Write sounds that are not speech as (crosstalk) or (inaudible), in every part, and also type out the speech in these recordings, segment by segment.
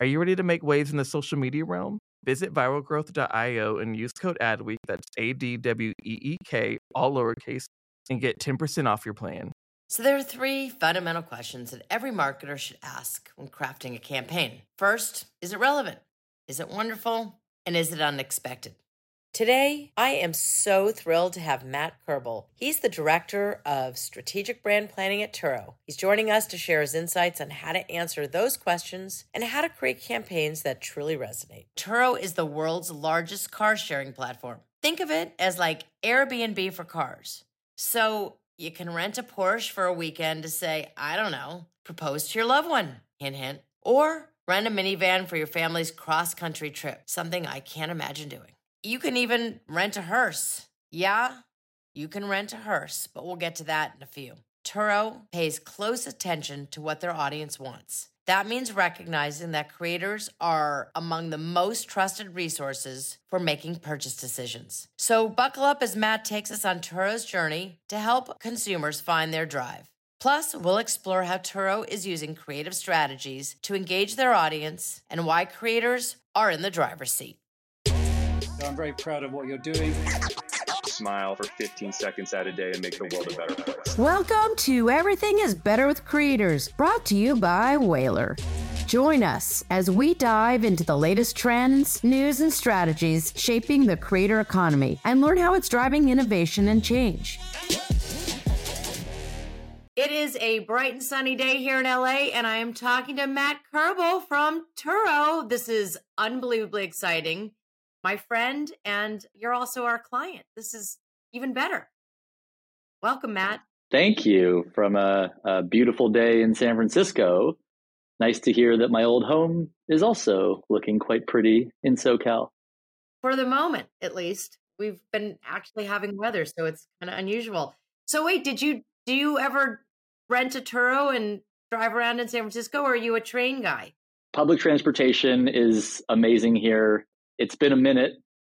Are you ready to make waves in the social media realm? Visit viralgrowth.io and use code ADWEEK, that's A D W E E K, all lowercase, and get 10% off your plan. So, there are three fundamental questions that every marketer should ask when crafting a campaign. First, is it relevant? Is it wonderful? And is it unexpected? Today, I am so thrilled to have Matt Kerbel. He's the Director of Strategic Brand Planning at Turo. He's joining us to share his insights on how to answer those questions and how to create campaigns that truly resonate. Turo is the world's largest car sharing platform. Think of it as like Airbnb for cars. So you can rent a Porsche for a weekend to say, I don't know, propose to your loved one, hint, hint, or rent a minivan for your family's cross country trip, something I can't imagine doing. You can even rent a hearse. Yeah, you can rent a hearse, but we'll get to that in a few. Turo pays close attention to what their audience wants. That means recognizing that creators are among the most trusted resources for making purchase decisions. So, buckle up as Matt takes us on Turo's journey to help consumers find their drive. Plus, we'll explore how Turo is using creative strategies to engage their audience and why creators are in the driver's seat. So I'm very proud of what you're doing. Smile for 15 seconds out a day and make the world a better place. Welcome to Everything is Better with Creators, brought to you by Whalar. Join us as we dive into the latest trends, news, and strategies shaping the creator economy and learn how it's driving innovation and change. It is a bright and sunny day here in LA, and I am talking to Matt Kerbel from Turo. This is unbelievably exciting my friend, and you're also our client. This is even better. Welcome, Matt. Thank you from a, a, beautiful day in San Francisco. Nice to hear that my old home is also looking quite pretty in SoCal. For the moment, at least, we've been actually having weather, so it's kind of unusual. So, wait, did you do you ever rent a Turo and drive around in San Francisco, or are you a train guy? Public transportation is amazing here it's been a minute,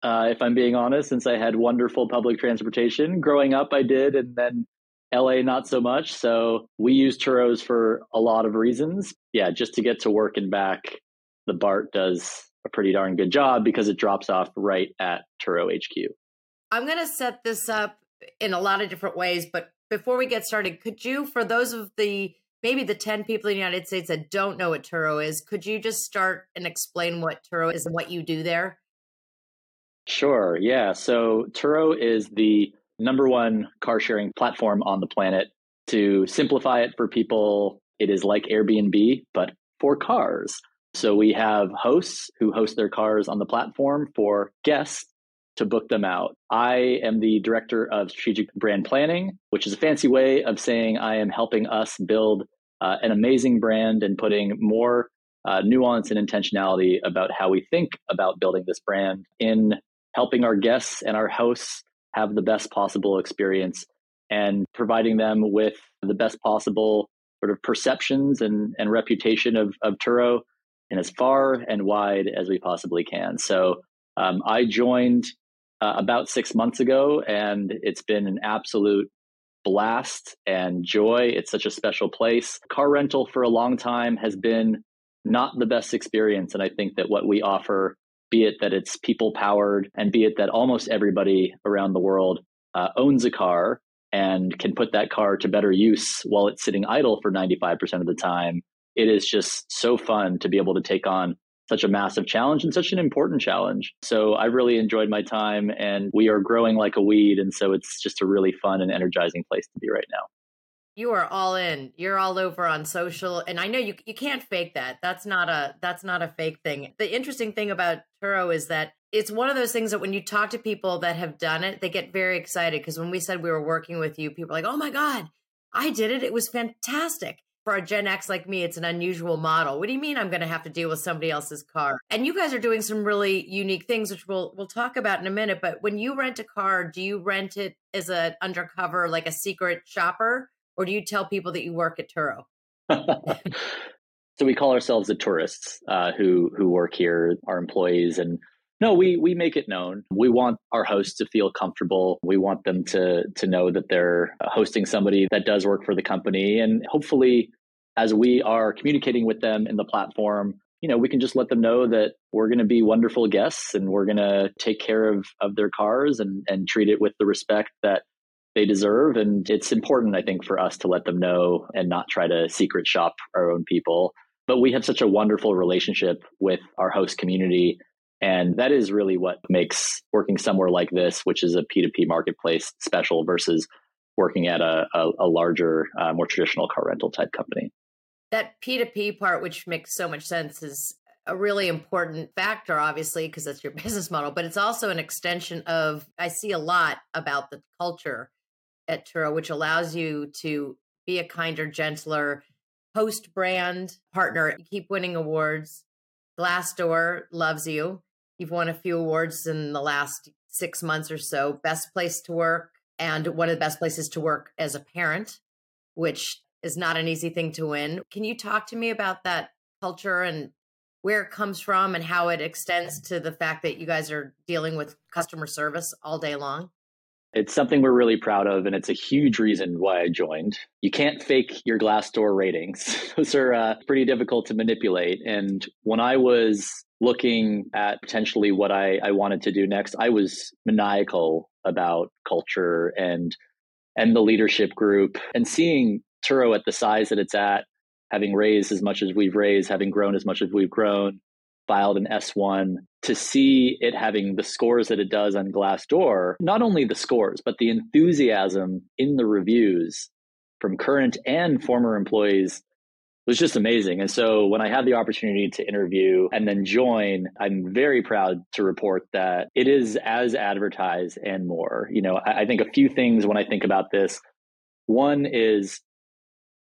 uh, if I'm being honest, since I had wonderful public transportation. Growing up, I did, and then LA, not so much. So we use Turos for a lot of reasons. Yeah, just to get to work and back, the BART does a pretty darn good job because it drops off right at Turo HQ. I'm going to set this up in a lot of different ways, but before we get started, could you, for those of the maybe the 10 people in the United States that don't know what Turo is, could you just start and explain what Turo is and what you do there? Sure. Yeah. So Turo is the number one car sharing platform on the planet. To simplify it for people, it is like Airbnb, but for cars. So we have hosts who host their cars on the platform for guests to book them out. I am the director of strategic brand planning, which is a fancy way of saying I am helping us build uh, an amazing brand and putting more uh, nuance and intentionality about how we think about building this brand in helping our guests and our hosts have the best possible experience and providing them with the best possible sort of perceptions and, and reputation of, of Turo in as far and wide as we possibly can. So um, I joined uh, about six months ago, and it's been an absolute blast and joy. It's such a special place. Car rental for a long time has been not the best experience. And I think that what we offer, be it that it's people powered, and be it that almost everybody around the world uh, owns a car and can put that car to better use while it's sitting idle for 95% of the time, it is just so fun to be able to take on such a massive challenge and such an important challenge. So I really enjoyed my time and we are growing like a weed. And so it's just a really fun and energizing place to be right now. You are all in. You're all over on social. And I know you you can't fake that. That's not a that's not a fake thing. The interesting thing about Turo is that it's one of those things that when you talk to people that have done it, they get very excited because when we said we were working with you, people are like, "Oh my god, I did it. It was fantastic." For a Gen X like me, it's an unusual model. What do you mean I'm going to have to deal with somebody else's car? And you guys are doing some really unique things, which we'll we'll talk about in a minute. But when you rent a car, do you rent it as an undercover, like a secret shopper, or do you tell people that you work at Turo? (laughs) (laughs) so we call ourselves the tourists uh, who who work here, our employees, and no, we we make it known. We want our hosts to feel comfortable. We want them to to know that they're uh, hosting somebody that does work for the company and hopefully as we are communicating with them in the platform, you know, we can just let them know that we're going to be wonderful guests and we're going to take care of of their cars and and treat it with the respect that they deserve and it's important I think for us to let them know and not try to secret shop our own people. But we have such a wonderful relationship with our host community and that is really what makes working somewhere like this, which is a P2P marketplace, special versus working at a, a, a larger, uh, more traditional car rental type company. That P2P part, which makes so much sense, is a really important factor, obviously, because that's your (laughs) business model, but it's also an extension of, I see a lot about the culture at Turo, which allows you to be a kinder, gentler host brand partner. Keep winning awards. Glassdoor loves you. You've won a few awards in the last six months or so. Best place to work and one of the best places to work as a parent, which is not an easy thing to win. Can you talk to me about that culture and where it comes from and how it extends to the fact that you guys are dealing with customer service all day long? It's something we're really proud of, and it's a huge reason why I joined. You can't fake your Glassdoor ratings, (laughs) those are uh, pretty difficult to manipulate. And when I was looking at potentially what I, I wanted to do next, I was maniacal about culture and and the leadership group and seeing Turo at the size that it's at, having raised as much as we've raised, having grown as much as we've grown, filed an S1, to see it having the scores that it does on Glassdoor, not only the scores, but the enthusiasm in the reviews from current and former employees was just amazing. And so when I had the opportunity to interview and then join, I'm very proud to report that it is as advertised and more. You know, I, I think a few things when I think about this. One is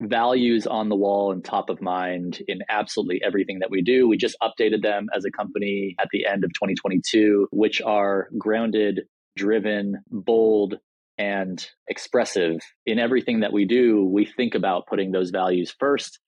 values on the wall and top of mind in absolutely everything that we do. We just updated them as a company at the end of 2022, which are grounded, driven, bold, and expressive. In everything that we do, we think about putting those values first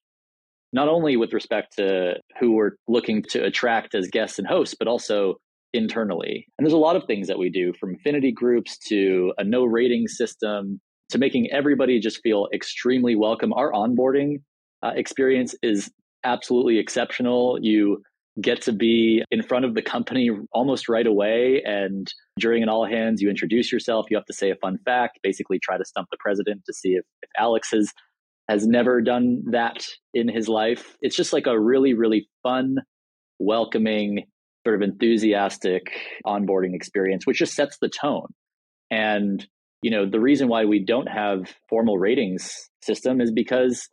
not only with respect to who we're looking to attract as guests and hosts, but also internally. And there's a lot of things that we do from affinity groups to a no rating system to making everybody just feel extremely welcome. Our onboarding uh, experience is absolutely exceptional. You get to be in front of the company almost right away. And during an all hands, you introduce yourself. You have to say a fun fact, basically try to stump the president to see if, if Alex has has never done that in his life. It's just like a really, really fun, welcoming, sort of enthusiastic onboarding experience, which just sets the tone. And, you know, the reason why we don't have formal ratings system is because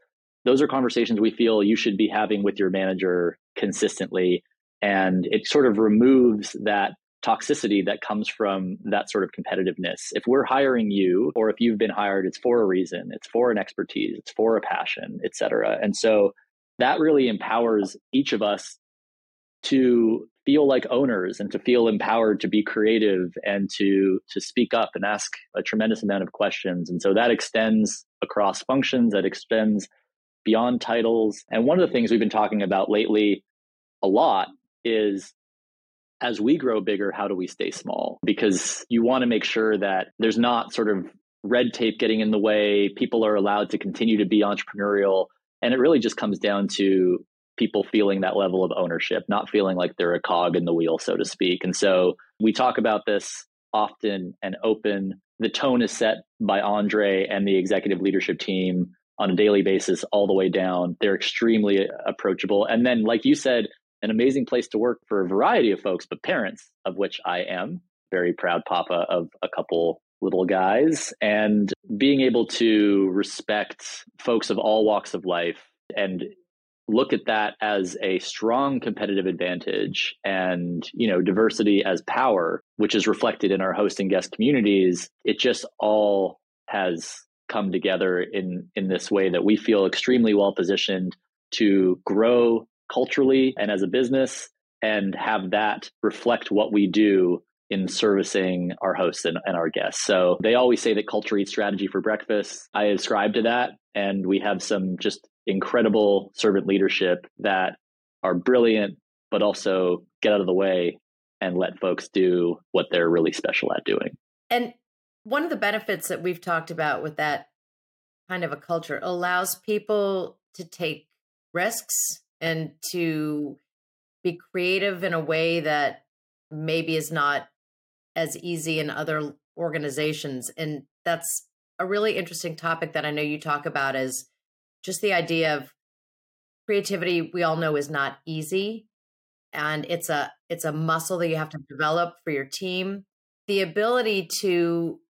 those are conversations we feel you should be having with your manager consistently. And it sort of removes that toxicity that comes from that sort of competitiveness. If we're hiring you, or if you've been hired, it's for a reason, it's for an expertise, it's for a passion, et cetera. And so that really empowers each of us to feel like owners and to feel empowered to be creative and to to speak up and ask a tremendous amount of questions and so that extends across functions that extends beyond titles and one of the things we've been talking about lately a lot is as we grow bigger, how do we stay small? Because you want to make sure that there's not sort of red tape getting in the way. People are allowed to continue to be entrepreneurial. And it really just comes down to people feeling that level of ownership, not feeling like they're a cog in the wheel, so to speak. And so we talk about this often and open. The tone is set by Andre and the executive leadership team on a daily basis, all the way down. They're extremely approachable. And then, like you said, an amazing place to work for a variety of folks, but parents, of which I am very proud papa of a couple little guys, and being able to respect folks of all walks of life and look at that as a strong competitive advantage and you know diversity as power which is reflected in our host and guest communities it just all has come together in in this way that we feel extremely well positioned to grow culturally and as a business and have that reflect what we do in servicing our hosts and, and, our guests. So they always say that culture eats strategy for breakfast. I ascribe to that. And we have some just incredible servant leadership that are brilliant, but also get out of the way and let folks do what they're really special at doing. And one of the benefits that we've talked about with that kind of a culture allows people to take risks and to be creative in a way that maybe is not as easy in other organizations and that's a really interesting topic that I know you talk about is just the idea of creativity we all know is not easy and it's a it's a muscle that you have to develop for your team the ability to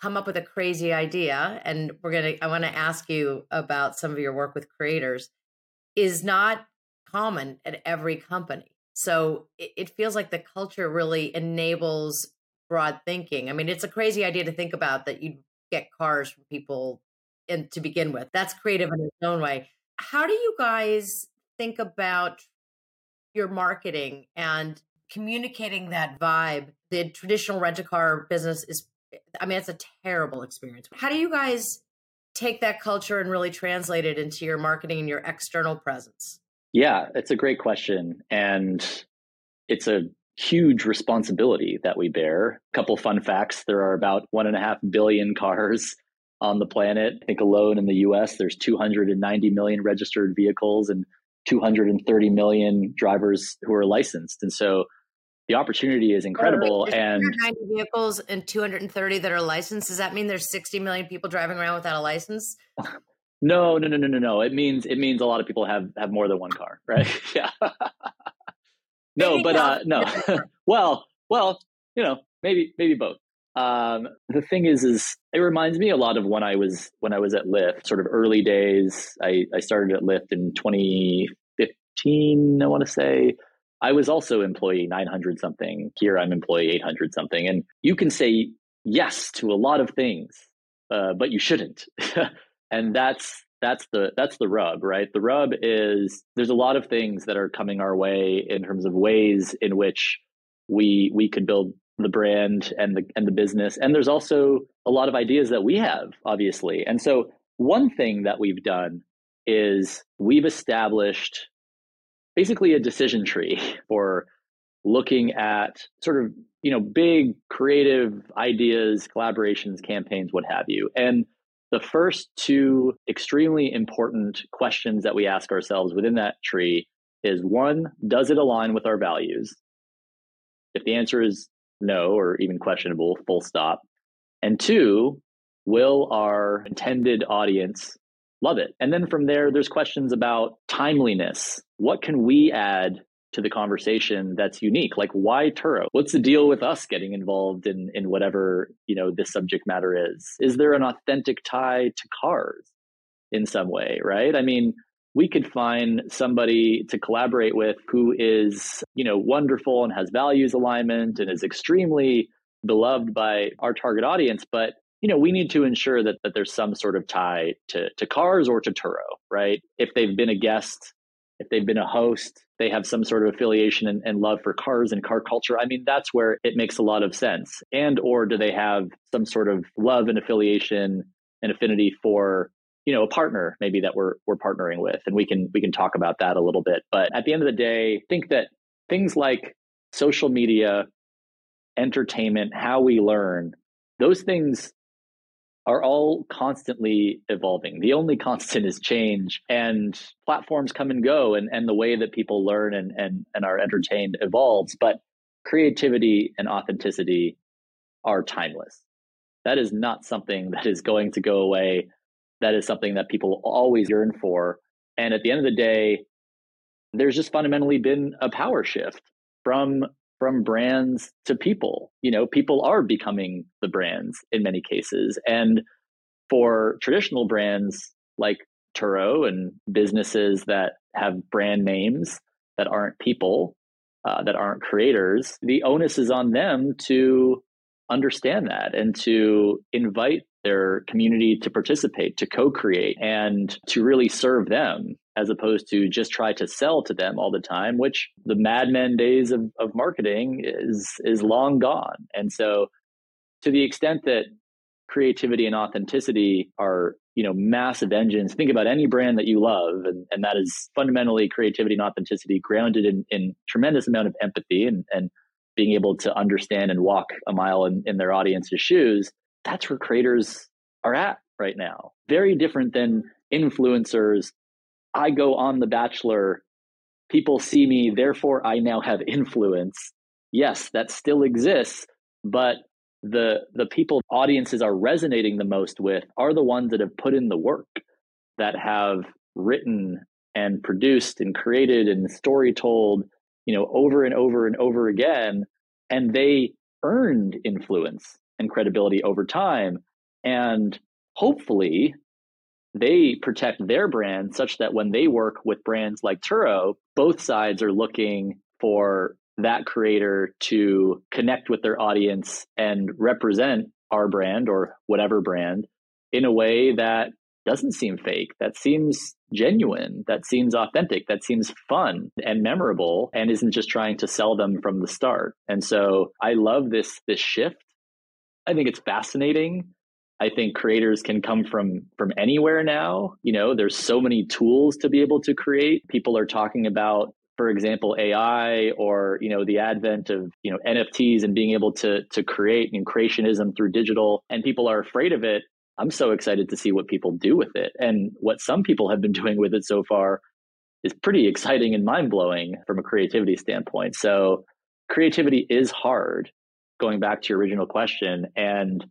come up with a crazy idea and we're going to I want to ask you about some of your work with creators is not common at every company. So it, it feels like the culture really enables broad thinking. I mean, it's a crazy idea to think about that you'd get cars from people and to begin with. That's creative in its own way. How do you guys think about your marketing and communicating that vibe? The traditional rent a car business is, I mean, it's a terrible experience. How do you guys take that culture and really translate it into your marketing and your external presence? Yeah, it's a great question. And it's a huge responsibility that we bear. A couple fun facts there are about one and a half billion cars on the planet. I think alone in the US, there's 290 million registered vehicles and 230 million drivers who are licensed. And so the opportunity is incredible. Wait, and 90 vehicles and 230 that are licensed. Does that mean there's 60 million people driving around without a license? (laughs) No, no, no, no, no, no. It means it means a lot of people have have more than one car, right? (laughs) yeah. (laughs) no, but uh, no. well, well, you know, maybe maybe both. Um, the thing is, is it reminds me a lot of when I was when I was at Lyft, sort of early days. I I started at Lyft in 2015, I want to say. I was also employee 900 something. Here I'm employee 800 something. And you can say yes to a lot of things, uh, but you shouldn't. (laughs) and that's that's the that's the rub, right? The rub is there's a lot of things that are coming our way in terms of ways in which we we could build the brand and the and the business. And there's also a lot of ideas that we have, obviously. And so one thing that we've done is we've established basically a decision tree (laughs) for looking at sort of you know big creative ideas collaborations campaigns what have you and the first two extremely important questions that we ask ourselves within that tree is one does it align with our values if the answer is no or even questionable full stop and two will our intended audience love it. And then from there, there's questions about timeliness. What can we add to the conversation that's unique? Like why Turo? What's the deal with us getting involved in in whatever, you know, this subject matter is? Is there an authentic tie to cars in some way, right? I mean, we could find somebody to collaborate with who is, you know, wonderful and has values alignment and is extremely beloved by our target audience, but you know, we need to ensure that, that there's some sort of tie to, to cars or to Turo, right? If they've been a guest, if they've been a host, they have some sort of affiliation and, and, love for cars and car culture. I mean, that's where it makes a lot of sense. And or do they have some sort of love and affiliation and affinity for, you know, a partner maybe that we're we're partnering with? And we can we can talk about that a little bit. But at the end of the day, think that things like social media, entertainment, how we learn, those things are all constantly evolving. The only (laughs) constant is change and platforms come and go and, and the way that people learn and, and, and are entertained evolves. But creativity and authenticity are timeless. That is not something (laughs) that is going to go away. That is something that people always yearn for. And at the end of the day, there's just fundamentally been a power shift from from brands to people. You know, people are becoming the brands in many cases. And for traditional brands like Turo and businesses that have brand names that aren't people, uh, that aren't creators, the onus is on them to understand that and to invite their community to participate, to co create, and to really serve them as opposed to just try to sell to them all the time, which the madmen days of, of marketing is is long gone. And so to the extent that creativity and authenticity are you know massive engines think about any brand that you love and, and that is fundamentally creativity and authenticity grounded in, in tremendous amount of empathy and, and being able to understand and walk a mile in, in their audience's shoes that's where creators are at right now. Very different than influencers. I go on The Bachelor, people see me, therefore I now have influence. Yes, that still exists, but the the people audiences are resonating the most with are the ones that have put in the work, that have written and produced and created and story told, you know, over and over and over again, and they earned influence and credibility over time. And hopefully they protect their brand such that when they work with brands like Turo, both sides are looking for that creator to connect with their audience and represent our brand or whatever brand in a way that doesn't seem fake, that seems genuine, that seems authentic, that seems fun and memorable and isn't just trying to sell them from the start. And so I love this this shift. I think it's fascinating. I think creators can come from from anywhere now. You know, there's so many tools to be able to create. People are talking about for example AI or you know the advent of you know NFTs and being able to to create and creationism through digital and people are afraid of it. I'm so excited to see what people do with it and what some people have been (laughs) doing with it so far is pretty exciting and mind-blowing from a creativity standpoint. So creativity is hard going back to your original question and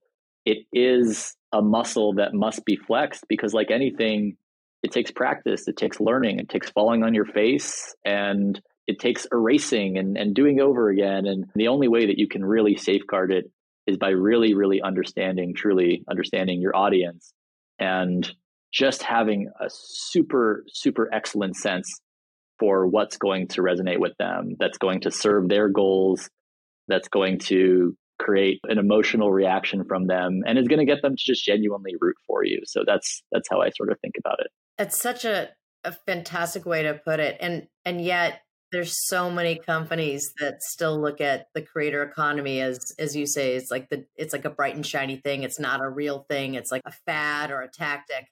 it is a muscle that must be flexed because like anything it takes practice it takes learning it takes falling on your face and it takes erasing and, and doing over again and the only way that you can really safeguard it is by really really understanding truly understanding your audience and just having a super super excellent sense for what's going to resonate with them that's going to serve their goals that's going to create an emotional reaction from them and is going to get them to just genuinely root for you. So that's that's how I sort of think about it. It's such a, a fantastic way to put it. And and yet there's so many companies that still look at the creator economy as as you say it's like the it's like a bright and shiny thing it's not a real thing it's like a fad or a tactic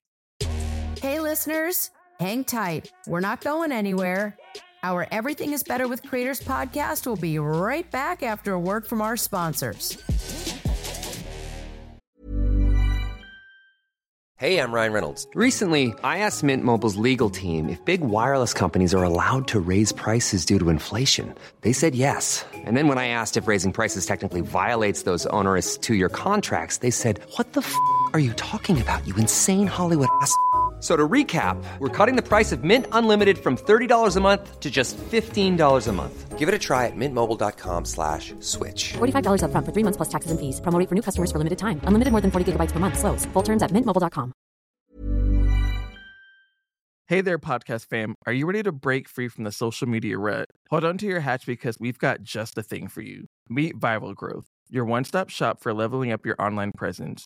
hey listeners hang tight we're not going anywhere our Everything is Better with Creators podcast will be right back after a word from our sponsors. Hey, I'm Ryan Reynolds. Recently, I asked Mint Mobile's legal team if big wireless companies are allowed to raise prices due to inflation. They said yes. And then when I asked if raising prices technically violates those onerous two year contracts, they said, What the f are you talking about, you insane Hollywood ass? So to recap, we're cutting the price of Mint Unlimited from $30 a month to just $15 a month. Give it a try at mintmobile.com slash switch. $45 up front for three months plus taxes and fees. Promo for new customers for limited time. Unlimited more than 40 gigabytes per month. Slows. Full terms at mintmobile.com. Hey there, podcast fam. Are you ready to break free from the social media rut? Hold on to your hatch because we've got just the thing for you. Meet Viral Growth, your one-stop shop for leveling up your online presence.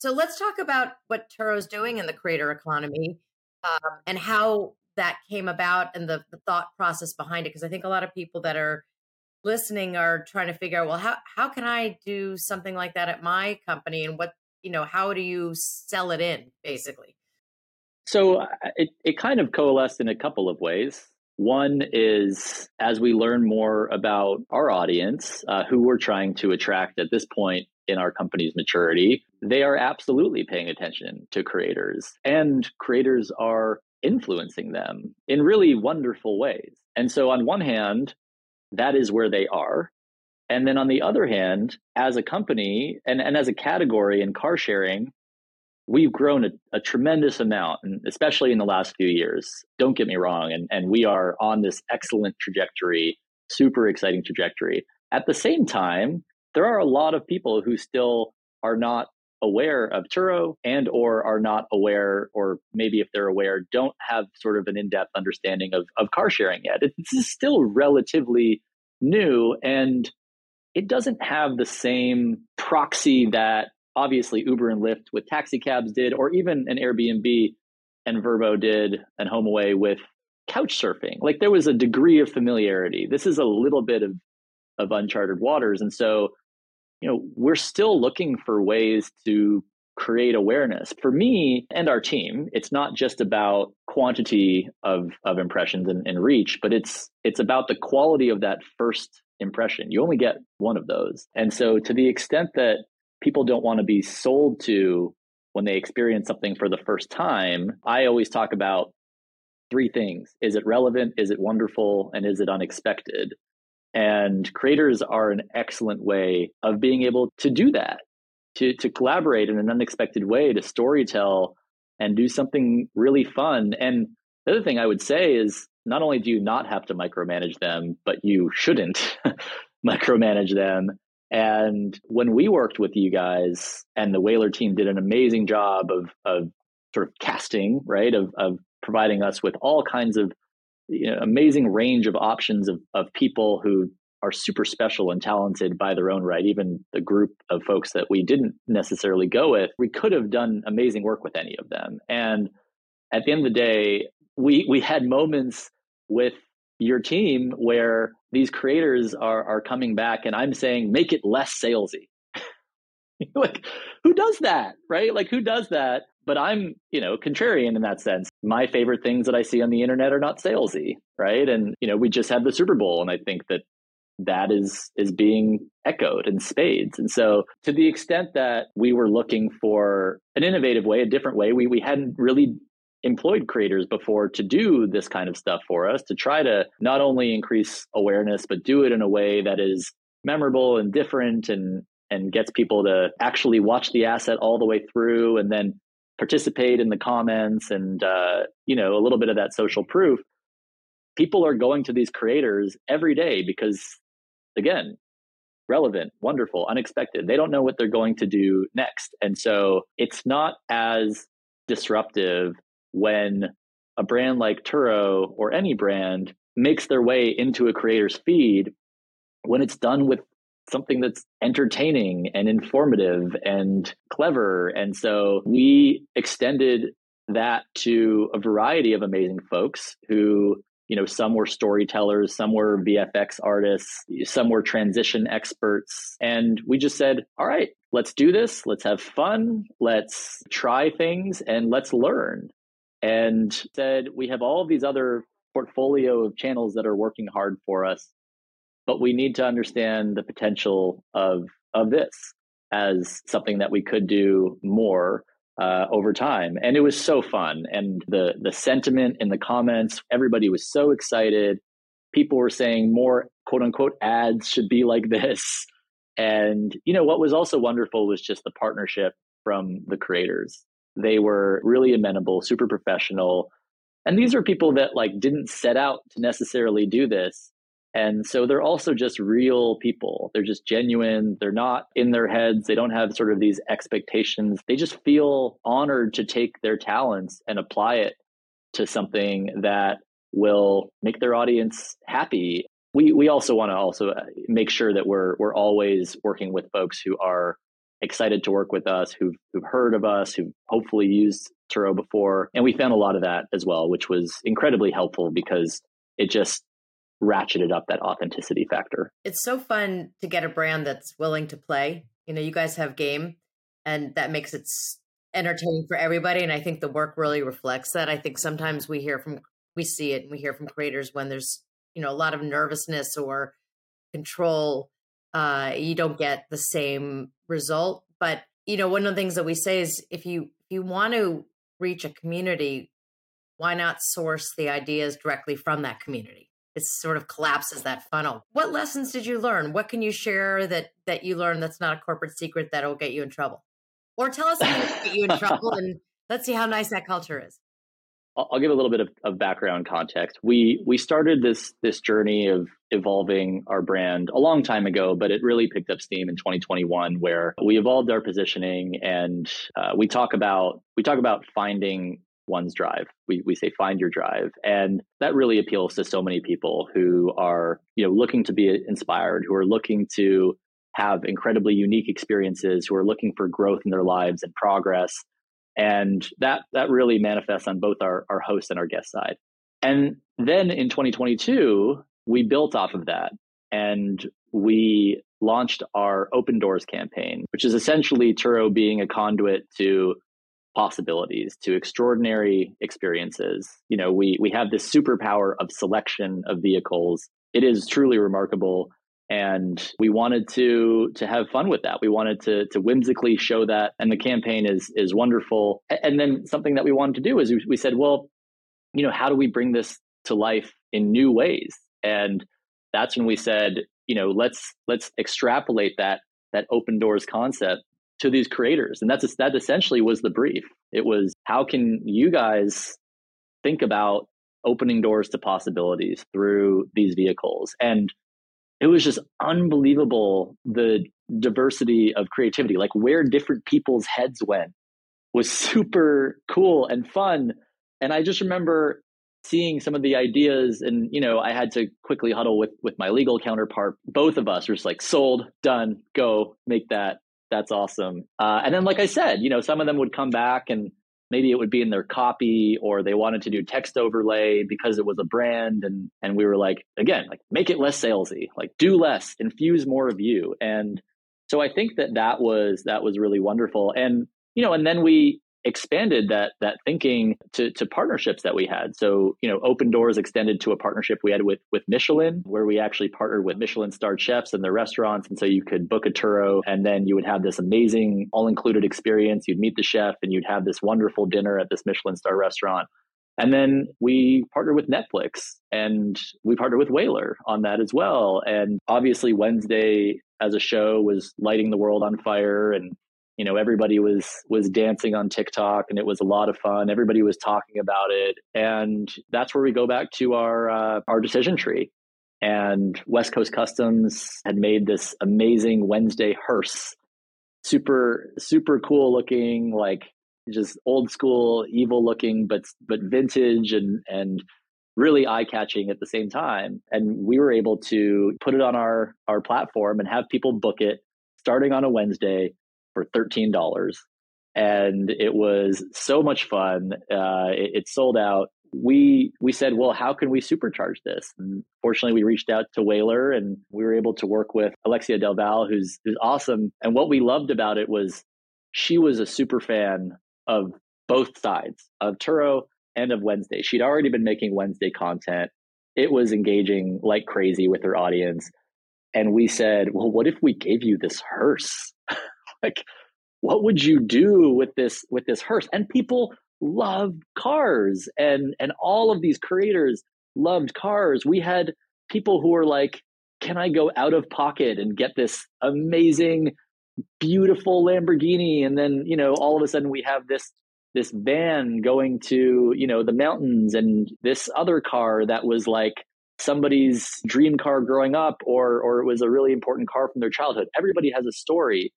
So let's talk about what Turo's doing in the creator economy um, and how that came about and the, the thought process behind it. Because I think a lot of people that are listening are trying to figure out, well, how, how can I do something like that at my company? And what, you know, how do you sell it in basically? So it, it kind of coalesced in a couple of ways. One is as we learn more about our audience, uh, who we're trying to attract at this point in our company's maturity, they are absolutely paying attention to creators, and creators are influencing them in really wonderful ways. And so, on one hand, that is where they are. And then on the other hand, as a company and, and as a category in car sharing, we've grown a, a, tremendous amount, and especially in the last few years. Don't get me wrong, and, and we are on this excellent trajectory, super exciting trajectory. At the same time, there are a lot of people who still are not aware of Turo and or are not aware, or maybe if they're aware, don't have sort of an in-depth understanding of, of car sharing yet. It's still relatively new and it doesn't have the same proxy that obviously Uber and Lyft with taxi cabs did, or even an Airbnb and Vrbo did and HomeAway with couch surfing. Like there was a degree of familiarity. This is a little bit of of uncharted waters. And so, you know, we're still looking for ways to create awareness. For me and our team, it's not just about quantity of of impressions and, and reach, but it's it's about the quality of that first impression. You only get one of those. And so to the extent that people don't want to be sold to when they experience something for the first time, I always talk about three things Is it relevant? Is it wonderful? And is it unexpected? And creators are an excellent way of being able to do that, to, to collaborate in an unexpected way, to storytell and do something really fun. And the other thing I would say is not only do you not have to micromanage them, but you shouldn't (laughs) micromanage them. And when we worked with you guys and the Whalar team did an amazing job of, of sort of casting, right, of, of providing us with all kinds of you uh, know, amazing range of options of, of people who are super special and talented by their own right, even the group of folks that we didn't necessarily go with, we could have done amazing work with any of them. And at the end of the day, we we had moments with your team where these creators are are coming back and I'm saying make it less salesy. (laughs) like who does that, right? Like who does that? But I'm, you know, contrarian in that sense. My favorite things that I see on the internet are not salesy, right? And you know, we just had the Super Bowl and I think that that is is being echoed in spades. And so to the extent that we were looking for an innovative way, a different way, we we hadn't really employed creators before to do this kind of stuff for us to try to not only increase awareness but do it in a way that is memorable and different and and gets people to actually watch the asset all the way through and then participate in the comments and uh, you know a little bit of that social proof people are going to these creators every day because again relevant wonderful unexpected. They don't know what they're going to do next. And so it's not as disruptive when a brand like Turo or any brand makes their way into a creator's feed when it's done with something that's entertaining and informative and clever. And so we extended that to a variety of amazing folks who, you know, some were storytellers, some were VFX artists, some were transition experts. And we just said, all right, let's do this. Let's have fun. Let's try things and let's learn and said, We have all of these other portfolio of channels that are working hard for us, but we need to understand the potential of, of this as something that we could do more uh, over time. And it was so fun. And the, the sentiment in the comments, everybody was so excited. People were saying more quote unquote ads should be like this. And, you know, what was also wonderful was just the partnership from the creators. They were really amenable, super professional. And these are people that like didn't set out to necessarily do this. And so they're also just real people. They're just genuine. They're not in their heads. They don't have sort of these expectations. They just feel honored to take their talents and apply it to something that will make their audience happy. We we also want to also uh, make sure that we're we're always working with folks who are excited to work with us, who've, who've heard of us, who've hopefully used Turo before. And we found a lot of that as well, which was incredibly helpful because it just ratcheted up that authenticity factor. It's so fun to get a brand that's willing to play. You know, you guys have game and that makes it entertaining for everybody. And I think the work really reflects that. I think sometimes we hear from we see it and we hear from creators when there's you know a lot of nervousness or control uh you don't get the same result but you know one of the things that we say is if you if you want to reach a community why not source the ideas directly from that community it sort of collapses that funnel. What lessons did you learn? What can you share that that you learned that's not a corporate secret that'll get you in trouble? Or tell us something that get you in trouble (laughs) and let's see how nice that culture is. I'll give a little bit of, of, background context. We we started this this journey of evolving our brand a long time ago, but it really picked up steam in 2021, where we evolved our positioning and uh, we talk about we talk about finding one's drive. We we say find your drive, and that really appeals to so many people who are you know looking to be inspired, who are looking to have incredibly unique experiences, who are looking for growth in their lives and progress and that that really manifests on both our, our host and our guest side. And then in 2022, we built off of that and we launched our open doors campaign, which is essentially Turo being a conduit to possibilities, to extraordinary experiences. You know, we we have this superpower of selection of vehicles. It is truly remarkable and we wanted to to have fun with that we wanted to to whimsically show that and the campaign is is wonderful and then something that we wanted to do is we said well you know how do we bring this to life in new ways and that's when we said you know let's let's extrapolate that that open doors concept to these creators. And that's that essentially was the brief. It was how can you guys think about opening doors to possibilities through these vehicles? And it was just unbelievable the diversity of creativity like where different people's heads went was (laughs) super cool and fun. And i just remember seeing some of the ideas and you know i had to quickly huddle with with my legal counterpart. Both of us were just like sold done go make that that's awesome. Uh, and then like i said you know some of them would come back and maybe it would be in their copy or they wanted to do text overlay because it was a brand and and we were like again like make it less salesy like do less infuse more of you. And so i think that that was that was really wonderful. And you know and then we expanded that that thinking to to partnerships that we had. So, you know, Open Doors extended to a partnership we had with with Michelin, where we actually partnered with Michelin starred chefs and their restaurants. And so you could book a Turo and then you would have this amazing all-included experience. You'd meet the chef and you'd have this wonderful dinner at this Michelin star restaurant. And then we partnered with Netflix and we partnered with Whalar on that as well. And obviously Wednesday as a show was lighting the world on fire and you know everybody was was dancing on TikTok and it was a lot of fun. Everybody was talking about it, and that's where we go back to our uh, our decision tree. And West Coast Customs had made this amazing Wednesday hearse, super super cool looking, like just old school, evil looking, but but vintage and and really eye catching at the same time. And we were able to put it on our our platform and have people book it starting on a Wednesday for $13 and it was so much fun. Uh, it, it, sold out. We we said well how can we supercharge this? And fortunately we reached out to Whalar, and we were able to work with alexia del val who's, who's awesome. And what we loved about it was she was a super fan of both sides of turo and of wednesday. She'd already been making wednesday content. It was engaging like crazy with her audience. And we said well what if we gave you this hearse (laughs) (laughs) like what would you do with this with this hearse? And people love cars and and all of these creators loved cars. We had people who were like can i go out of pocket and get this amazing beautiful lamborghini? And then you know all of a sudden we have this this van going to you know the mountains and this other car that was like somebody's dream car growing up or or it was a really important car from their childhood. Everybody has a story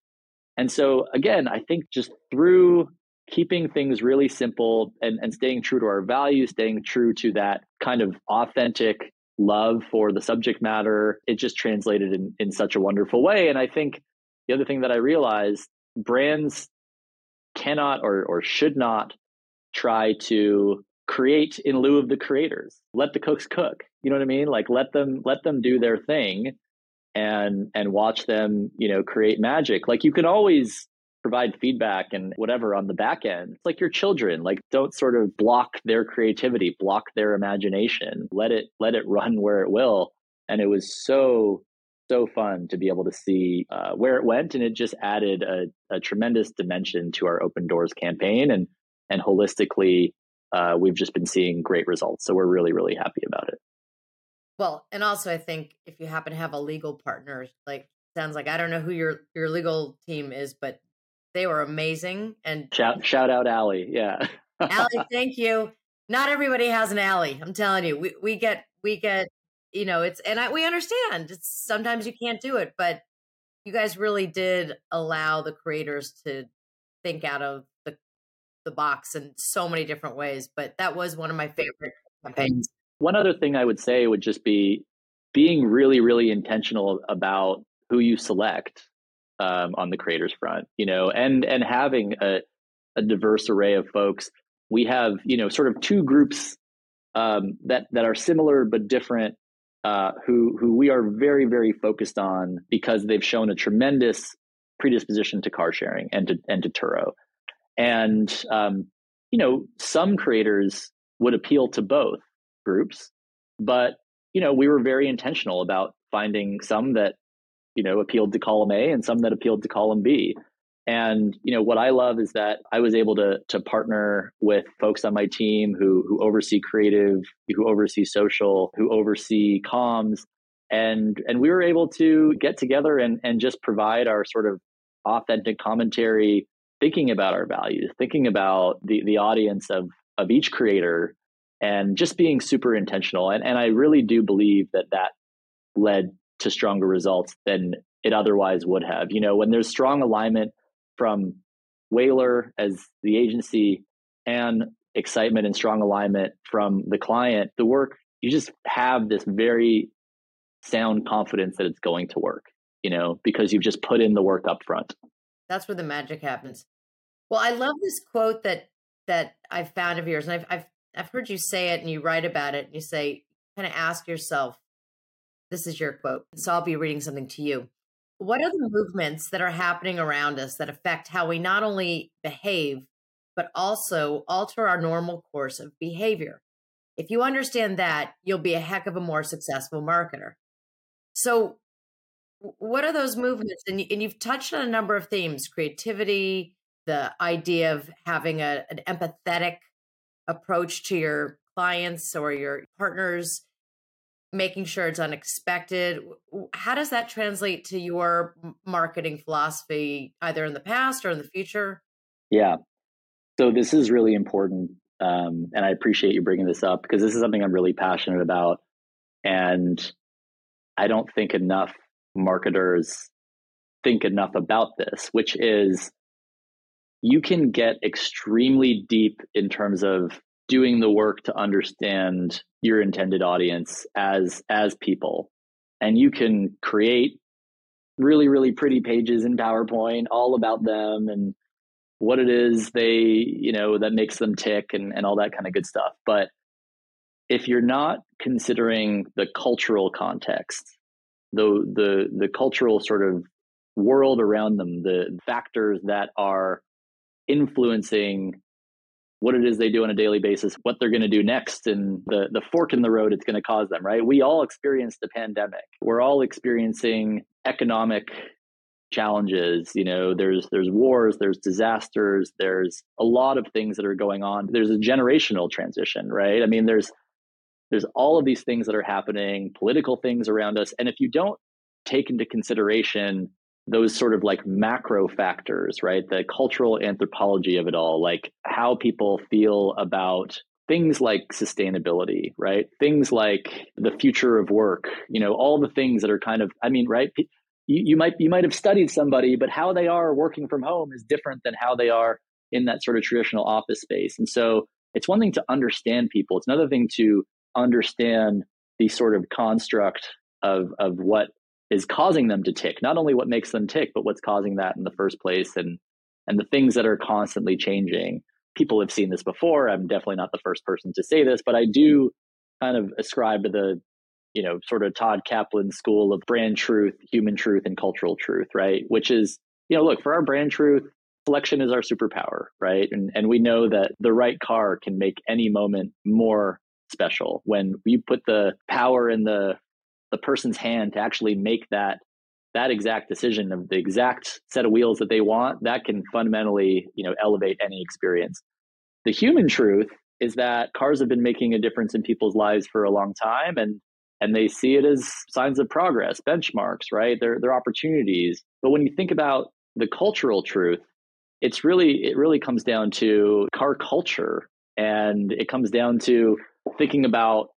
and so, again, I think just through keeping things really simple and, and staying true to our values, staying true to that kind of authentic love for the subject matter, it just translated in, in such a wonderful way. And I think the other thing that I realized brands cannot or, or should not try to create in lieu of the creators. Let the cooks cook. You know what I mean? Like let them let them do their thing and and watch them you know create magic like you can always provide feedback and whatever on the back end. It's like your children. Like don't sort of block their creativity, block their imagination. Let it let it (laughs) run where it will. And it was so so fun to be able to see uh, where it went, and it just added a, a, tremendous dimension to our open doors campaign. And and holistically, uh, we've just been seeing great results. So we're really really happy about it. Well, and also I think if you happen to have a legal partner, like sounds like I don't know who your your legal team is, but they were amazing. And shout shout out Allie. Yeah. Allie, (laughs) thank you. Not everybody has an Allie. I'm telling you. We we get we get, you know, it's and I, we understand. It's sometimes you can't do it, but you guys really did allow the creators to think out of the the box in so many different ways. But that was one of my favorite campaigns. One other thing I would say would just be being really, really intentional about who you select um, on the creators front, you know, and and having a, a diverse array of folks. We have, you know, sort of two groups um, that that are similar but different, uh, who who we are very very focused on because they've shown a tremendous predisposition to car sharing and to and to Turo, and um, you know, some creators would appeal to both groups, but you know, we were very intentional about finding some that you know, appealed to column A and some that appealed to column B. And you know what I love is that I was able to to partner with folks on my team who who oversee creative, who oversee social, who oversee comms, and and we were able to get together and and just provide our sort of authentic commentary, thinking about our values, thinking about the the audience of of each creator, and just being super intentional. And and I really do believe that that led to stronger results than it otherwise would have. You know, when there's strong alignment from Whalar as the agency and excitement and strong alignment from the client, the work, you just have this very sound confidence that it's going to work, you know, because you've just put in the work up front. That's where the magic happens. Well, I love this quote that that I've found of yours, and I've I've I've heard you say it, and you write about it. And you say, kind of ask yourself, this is your quote. So I'll be reading something to you. What are the movements that are happening around us that affect how we not only behave, but also alter our normal course of behavior? If you understand that, you'll be a heck of a more successful marketer. So, what are those movements? And, and you've touched on a number of themes creativity, the idea of having a, an empathetic approach to your clients or your partners, making sure it's unexpected. How does that translate to your marketing philosophy, either in the past or in the future? Yeah. So this is really important. Um, and I appreciate you bringing this up because this is something I'm really passionate about. And I don't think enough marketers think enough about this, which is you can get extremely deep in terms of doing the work to understand your intended audience as as people. And you can create really really pretty pages in powerpoint all about them and what it is they you know that makes them tick and, and all that kind of good stuff. But if you're not considering the cultural context the the the cultural sort of world around them the factors that are influencing what it is they do on a daily basis, what they're going to do next, and the, the fork in the road it's going to cause them, right? We all experienced the pandemic. We're all experiencing economic challenges you know there's there's wars there's disasters there's a lot of things that are going on there's a generational transition right i mean there's there's all of these things that are happening political things around us and if you don't take into consideration those sort of like macro factors, right? The cultural anthropology of it all, like how people feel about things like sustainability, right? Things like the future of work, you know, all the things that are kind of, I mean, right? You, you might you might have studied somebody, but how they are working from home is different than how they are in that sort of traditional office space. And so it's one thing to understand people. It's another thing to understand the sort of construct of of what is causing them to tick. Not only what makes them tick but what's causing that in the first place and and the things that are constantly changing. People have seen this before. I'm definitely not the first person to say this but i do kind of ascribe to the you know sort of todd kaplan school of brand truth human truth and cultural truth right? Which is you know look for our brand truth selection is our superpower, right? And and we know that the right car can make any moment more special. When you put the power in the the person's hand to actually make that that exact decision of the exact set of wheels that they want that can fundamentally you know elevate any experience. The human truth is that cars have been making a difference in people's lives for a long time and and they see it as signs of progress benchmarks right? They're, they're opportunities. But when you think about the cultural truth it's really it really comes down to car culture and it comes down to thinking about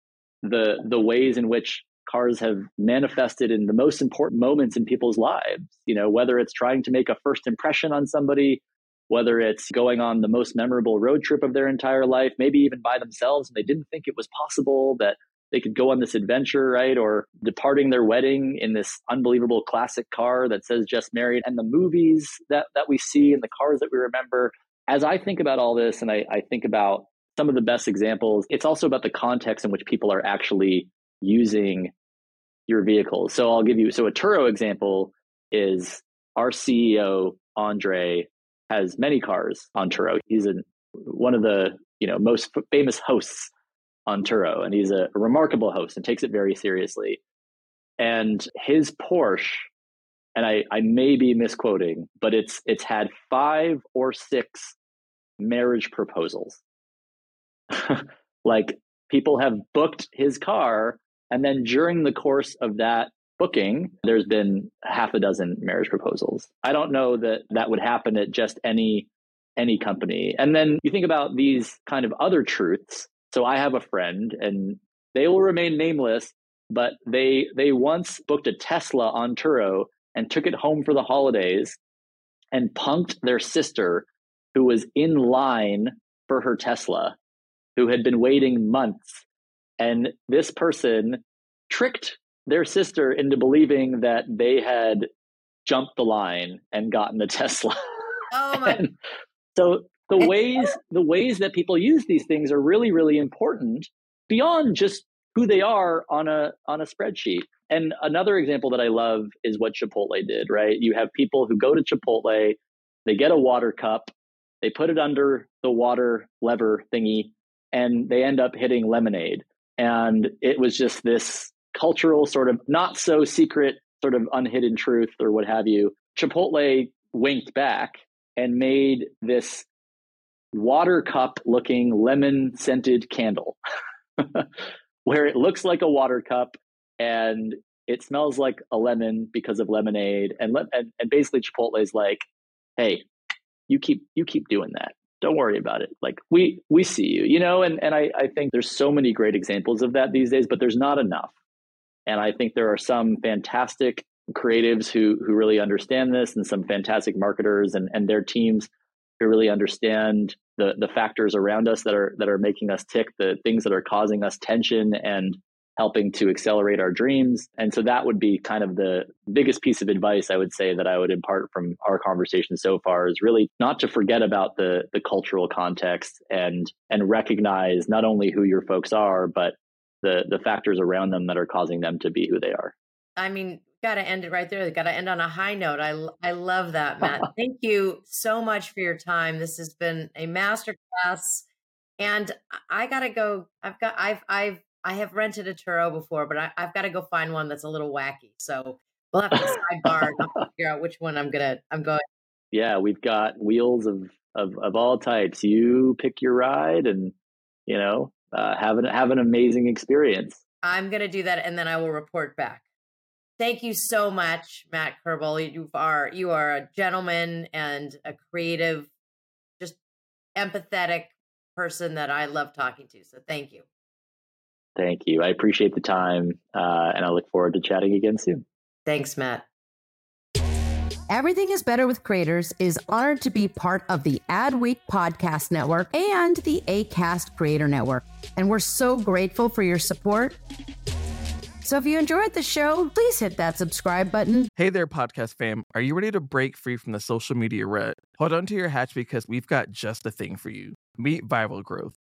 the the ways in which cars have manifested in the most important moments in people's lives you know whether it's trying to make a first impression on somebody whether it's going on the most memorable road trip of their entire life maybe even by themselves and they didn't think it was possible that they could go on this adventure right or departing their wedding in this unbelievable classic car that says just married. And the movies that that we see and the cars that we remember. As i think about all this and i, I think about some of the best examples it's also about the context in which people are actually using your vehicles. So I'll give you so a Turo example is our CEO Andre has many cars on Turo. He's a, one of the you know most famous hosts on Turo, and he's a, remarkable host and takes it very seriously. And his Porsche, and I, I may be misquoting, but it's it's had five or six marriage proposals. (laughs) like people have booked his car and then during the course of that booking, there's been half a dozen marriage proposals. I don't know that that would happen at just any any company. And then you think about these kind of other truths. So I have a friend and they will remain nameless, but they they once booked a Tesla on Turo and took it home for the holidays and punked their sister who was in line for her Tesla, who had been waiting months and this person tricked their sister into believing that they had jumped the line and gotten the (laughs) Tesla. Oh my. so the ways the ways that people use these things are really really important beyond just who they are on a on a spreadsheet. And another example that I love is what Chipotle did, right? You have people who go to Chipotle, they get a water cup, they put it under the water lever thingy, and they end up hitting lemonade. And it was just this cultural sort of not so secret, sort of unhidden truth or what have you. Chipotle winked back and made this water cup looking lemon scented candle (laughs) where it looks like a water cup and it smells like a lemon because of lemonade and, and and basically Chipotle is like hey you keep you keep doing that don't worry about it. Like we we see you you know? And and I, I think there's so many great examples of that these days but there's not enough. And i think there are some fantastic creatives who who really understand this and some fantastic marketers and and their teams who really understand the the factors around us that are that are making us tick the things that are causing us tension and helping to accelerate our dreams. And so that would be kind of the biggest piece of advice I would say that I would impart from our conversation so far is really not to forget about the the cultural context and and recognize not only who your folks are, but the the factors around them that are causing them to be who they are. I mean, got to end it right there. Got to end on a high note. I I love that, (laughs) Matt. Thank you so much for your time. This has been a masterclass. And I got to go. I've got I've I've I have rented a Turo before, but I, have got to go find one that's a little wacky. So we'll have to sidebar and (laughs) figure out which one I'm gonna I'm going. Yeah, we've got wheels of of of all types. You pick your ride, and you know, uh, have an have an amazing experience. I'm gonna do that, and then I will report back. Thank you so much, Matt Kerbel. You are you are a gentleman and a creative, just empathetic person that I love talking to. So thank you. Thank you. I appreciate the time, uh, and I look forward to chatting again soon. Thanks, Matt. Everything is Better with Creators is honored to be part of the Adweek Podcast Network and the ACAST Creator Network. And we're so grateful for your support. So if you enjoyed the show, please hit that subscribe button. Hey there, podcast fam. Are you ready to break free from the social media rut? Hold on to your hatch because we've got just the thing for you. Meet Viral Growth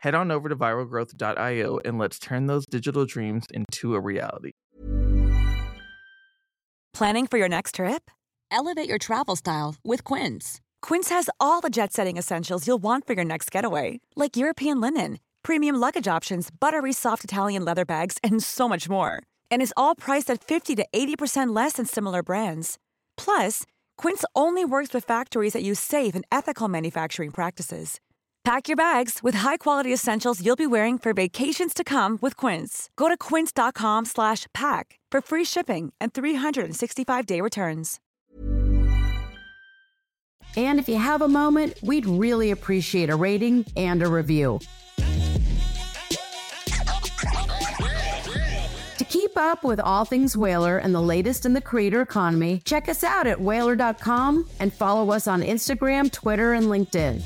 Head on over to viralgrowth.io and let's turn those digital dreams into a reality. Planning for your next trip? Elevate your travel style with Quince. Quince has all the jet setting essentials you'll want for your next getaway, like European linen, premium luggage options, buttery soft Italian leather bags, and so much more. And is all priced at 50 to 80% less than similar brands. Plus, Quince only works with factories that use safe and ethical manufacturing practices. Pack your bags with high-quality essentials you'll be wearing for vacations to come with Quince. Go to quince.com slash pack for free shipping and 365-day returns. And if you have a moment, we'd really appreciate a rating and a review. To keep up with all things Whalar and the latest in the creator economy, check us out at whalar.com and follow us on Instagram, Twitter, and LinkedIn.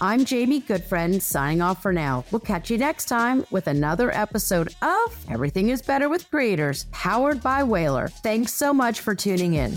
I'm Jamie Goodfriend, signing off for now. We'll catch you next time with another episode of Everything is Better with Creators, powered by Whalar. Thanks so much for tuning in.